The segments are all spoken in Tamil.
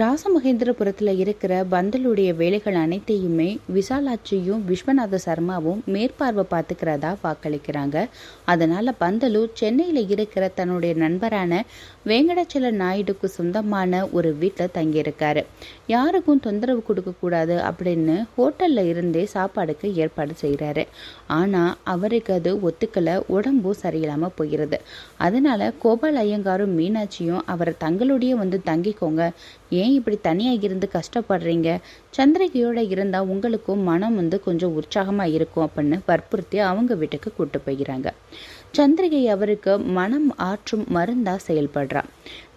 ராசமகேந்திரபுரத்தில் இருக்கிற பந்தலுடைய வேலைகள் அனைத்தையுமே விசாலாட்சியும் விஸ்வநாத சர்மாவும் மேற்பார்வை பார்த்துக்கிறதா வாக்களிக்கிறாங்க. அதனால பந்தலு சென்னையில் இருக்கிற தன்னுடைய நண்பரான வேங்கடாச்சல நாயுடுக்கு சொந்தமான ஒரு வீட்டில் தங்கியிருக்காரு. யாருக்கும் தொந்தரவு கொடுக்கக்கூடாது அப்படின்னு ஹோட்டலில் இருந்தே சாப்பாடுக்கு ஏற்பாடு செய்கிறாரு ஆனால் அவருக்கு அது ஒத்துக்கலை உடம்பும் சரியில்லாமல் போயிடுது அதனால கோபால் ஐயங்காரும் மீனாட்சியும் அவரை தங்களுடைய வந்து தங்கிக்கோங்க. ஏன் இப்படி தனியாக இருந்து கஷ்டப்படுறீங்க? சந்திரிகையோட இருந்தால் உங்களுக்கும் மனம் வந்து கொஞ்சம் உற்சாகமாக இருக்கும் அப்படின்னு வற்புறுத்தி அவங்க வீட்டுக்கு கூட்டு போய்கிறாங்க சந்திரிகை அவருக்கு மனம் ஆற்றும் மருந்தா செயல்படுறா.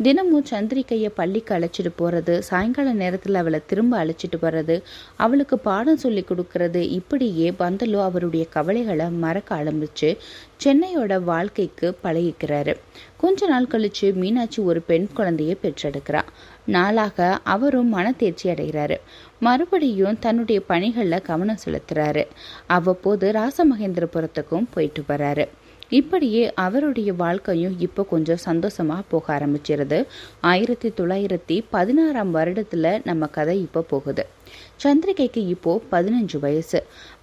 தினமும் சந்திரிகையை பள்ளிக்கு அழைச்சிட்டு போறது சாயங்கால நேரத்தில் அவளை திரும்ப அழைச்சிட்டு வர்றது அவளுக்கு பாடம் சொல்லி கொடுக்கறது இப்படியே பந்தலு அவருடைய கவலைகளை மறக்க ஆரம்பிச்சு சென்னையோட வாழ்க்கைக்கு பழகிக்கிறாரு. கொஞ்ச நாள் கழிச்சு மீனாட்சி ஒரு பெண் குழந்தையை பெற்றெடுக்கிறா. நாளாக அவரும் மன தேர்ச்சி அடைகிறாரு. மறுபடியும் தன்னுடைய பணிகளில் கவனம் செலுத்துறாரு. அவ்வப்போது ராசமகேந்திரபுரத்துக்கும் போயிட்டு வராரு இப்படியே அவருடைய வாழ்க்கையும் இப்போ கொஞ்சம் சந்தோஷமாக போக ஆரம்பிச்சிருது. ஆயிரத்தி தொள்ளாயிரத்தி பதினாறாம் வருடத்தில் நம்ம கதை இப்போ போகுது. சந்திரிகைக்கு இப்போ பதினஞ்சு வயசு.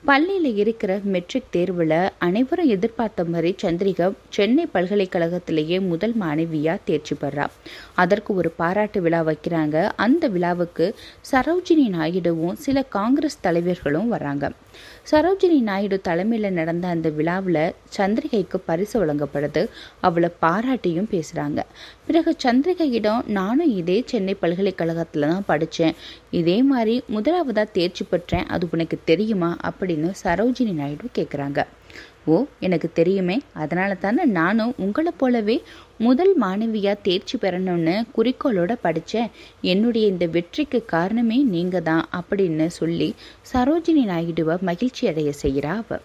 பள்ளியில் இருக்கிற மெட்ரிக் தேர்வில் அனைவரும் எதிர்பார்த்த மாதிரி சந்திரிகா சென்னை பல்கலைக்கழகத்திலேயே முதல் மாணவியாக தேர்ச்சி பெறா. அதற்கு ஒரு பாராட்டு விழா வைக்கிறாங்க. அந்த விழாவுக்கு சரோஜினி நாயுடுவும் சில காங்கிரஸ் தலைவர்களும் வராங்க. சரோஜினி நாயுடு தலைமையில் நடந்த அந்த விழாவில் சந்திரிகைக்கு பரிசு வழங்கப்படுது. அவளை பாராட்டியும் பேசுகிறாங்க பிறகு சந்திரிகையிடம் நானும் இதே சென்னை பல்கலைக்கழகத்தில் தான் படித்தேன் இதே மாதிரி முதலாவதாக தேர்ச்சி பெற்றேன் அது உனக்கு தெரியுமா? அப்படின்னு சரோஜினி நாயுடு கேட்குறாங்க ஓ எனக்கு தெரியுமே. அதனால தானே நானும் உங்களை போலவே முதல் மாணவியாக தேர்ச்சி பெறணும்னு குறிக்கோளோட படித்தேன் என்னுடைய இந்த வெற்றிக்கு காரணமே நீங்கள் தான் அப்படின்னு சொல்லி சரோஜினி நாயுடுவை மகிழ்ச்சி அடைய செய்கிறா அவ.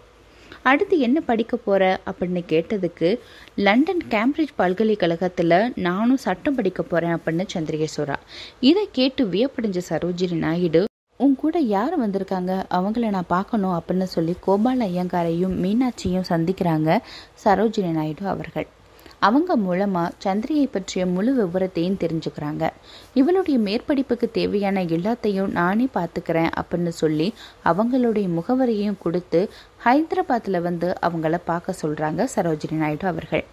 அடுத்து என்ன படிக்க போற அப்படின்னு கேட்டதுக்கு லண்டன் கேம்பிரிட்ஜ் பல்கலைக்கழகத்தில் நானும் சட்டம் படிக்க போறேன் அப்படின்னு சந்திரிகை இதை கேட்டு வியப்படைஞ்ச சரோஜினி நாயுடு உன் கூட யார் வந்திருக்காங்க? அவங்கள நான் பார்க்கணும் அப்படின்னு சொல்லி கோபால் ஐயங்காரையும் மீனாட்சியும் சந்திக்கிறாங்க சரோஜினி நாயுடு அவர்கள். அவங்க மூலமாக சந்திரியை பற்றிய முழு விவரத்தையும் தெரிஞ்சுக்கிறாங்க. இவளுடைய மேற்படிப்புக்கு தேவையான எல்லாத்தையும் நானே பார்த்துக்கிறேன் அப்படின்னு சொல்லி அவங்களுடைய முகவரியையும் கொடுத்து ஹைதராபாத்தில் வந்து அவங்கள பார்க்க சொல்கிறாங்க சரோஜினி நாயுடு அவர்கள்.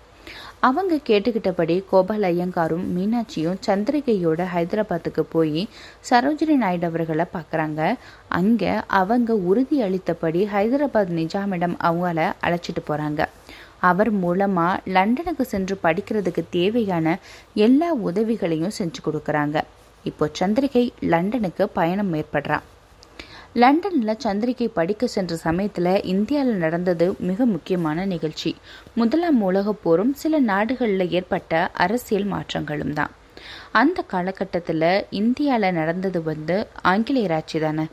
அவங்க கேட்டுக்கிட்டபடி கோபால் ஐயங்காரும் மீனாட்சியும் சந்திரிகையோட ஹைதராபாத்துக்கு போய் சரோஜினி நாயுடு அவர்களை பார்க்குறாங்க. அங்கே அவங்க உறுதி அளித்தபடி ஹைதராபாத் நிஜாமிடம் அவங்கள அழைச்சிட்டு போகிறாங்க அவர் மூலமாக லண்டனுக்கு சென்று படிக்கிறதுக்கு தேவையான எல்லா உதவிகளையும் செஞ்சு கொடுக்குறாங்க. இப்போ சந்திரிகை லண்டனுக்கு பயணம் ஏற்படுறான் லண்டனில் சந்திரிகை படிக்க சென்ற சமயத்தில் இந்தியாவில் நடந்தது மிக முக்கியமான நிகழ்ச்சி. முதலாம் உலகப் போரும் சில நாடுகளில் ஏற்பட்ட அரசியல் மாற்றங்களும் தான். அந்த காலகட்டத்தில் இந்தியாவில் நடந்தது வந்து ஆங்கிலேயர் ஆட்சி தானே.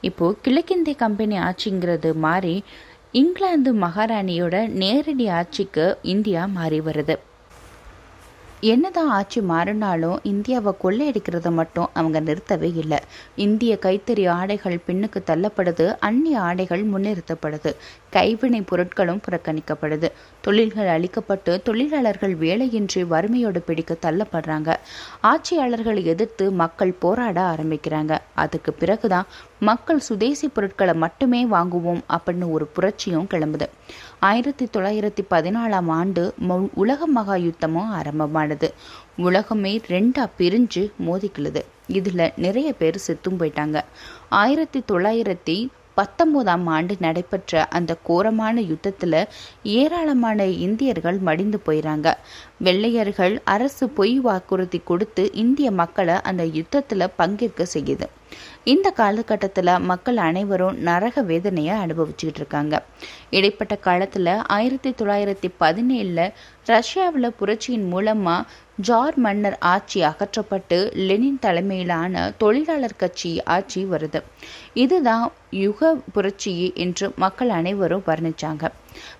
இப்போது கிழக்கிந்திய கம்பெனி ஆட்சிங்கிறது மாறி இங்கிலாந்து மகாராணியோட நேரடி ஆட்சிக்கு இந்தியா மாறி வருது. என்னதான் ஆட்சி மாறினாலும் இந்தியாவை கொள்ளையடிக்கிறத மட்டும் அவங்க நிறுத்தவே இல்லை. இந்திய கைத்தறி ஆடைகள் பின்னுக்கு தள்ளப்படுது அந்நிய ஆடைகள் முன்னிறுத்தப்படுது. கைவினை பொருட்களும் புறக்கணிக்கப்படுது. தொழில்கள் அளிக்கப்பட்டு தொழிலாளர்கள் வேலையின்றி வறுமையோடு பிடிக்க தள்ளப்படுறாங்க. ஆட்சியாளர்களை எதிர்த்து மக்கள் போராட ஆரம்பிக்கிறாங்க. அதுக்கு பிறகுதான் மக்கள் சுதேசி பொருட்களை மட்டுமே வாங்குவோம் அப்படின்னு ஒரு புரட்சியும் கிளம்புது. ஆயிரத்தி தொள்ளாயிரத்தி பதினாலாம் ஆண்டு உலக மகா யுத்தமும் ஆரம்பமானது. உலகமே ரெண்டா பிரிஞ்சு மோதிக்கிழுது. இதுல நிறைய பேர் செத்தும் போயிட்டாங்க. ஆயிரத்தி தொள்ளாயிரத்தி பத்தொன்பதாம் ஆண்டு நடைபெற்ற அந்த கோரமான யுத்தத்தில் ஏராளமான இந்தியர்கள் மடிந்து போயிறாங்க. வெள்ளையர்கள் அரசு பொய் வாக்குறுதி கொடுத்து இந்திய மக்களை அந்த யுத்தத்தில் பங்கேற்க செய்யுது. இந்த காலகட்டத்தில் மக்கள் அனைவரும் நரக வேதனையை அனுபவிச்சுக்கிட்டு இருக்காங்க. இடைப்பட்ட காலத்தில் ஆயிரத்தி தொள்ளாயிரத்தி பதினேழில் ரஷ்யாவில் புரட்சியின் மூலமாக ஜார் மன்னர் ஆட்சி அகற்றப்பட்டு லெனின் தலைமையிலான தொழிலாளர் கட்சி ஆட்சி வருது. இதுதான் யுக புரட்சி என்று மக்கள் அனைவரும் வர்ணிச்சாங்க.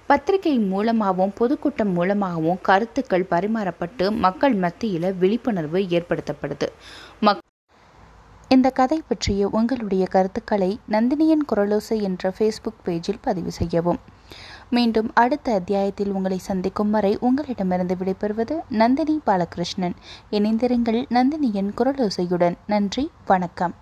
பத்திரிகை மூலமாகவும் பொதுக்கூட்டம் மூலமாகவும் கருத்துக்கள் பரிமாறப்பட்டு மக்கள் மத்தியில் விழிப்புணர்வு ஏற்படுத்தப்படுது. மக் இந்த கதை பற்றிய உங்களுடைய கருத்துக்களை நந்தினியின் குரலோசை என்ற ஃபேஸ்புக் பேஜில் பதிவு செய்யவும். மீண்டும் அடுத்த அத்தியாயத்தில் உங்களை சந்திக்கும் வரை உங்களிடமிருந்து விடைபெறுவது நந்தினி பாலகிருஷ்ணன். இணைந்திருங்கள் நந்தினியின் குரலோசையுடன். நன்றி வணக்கம்.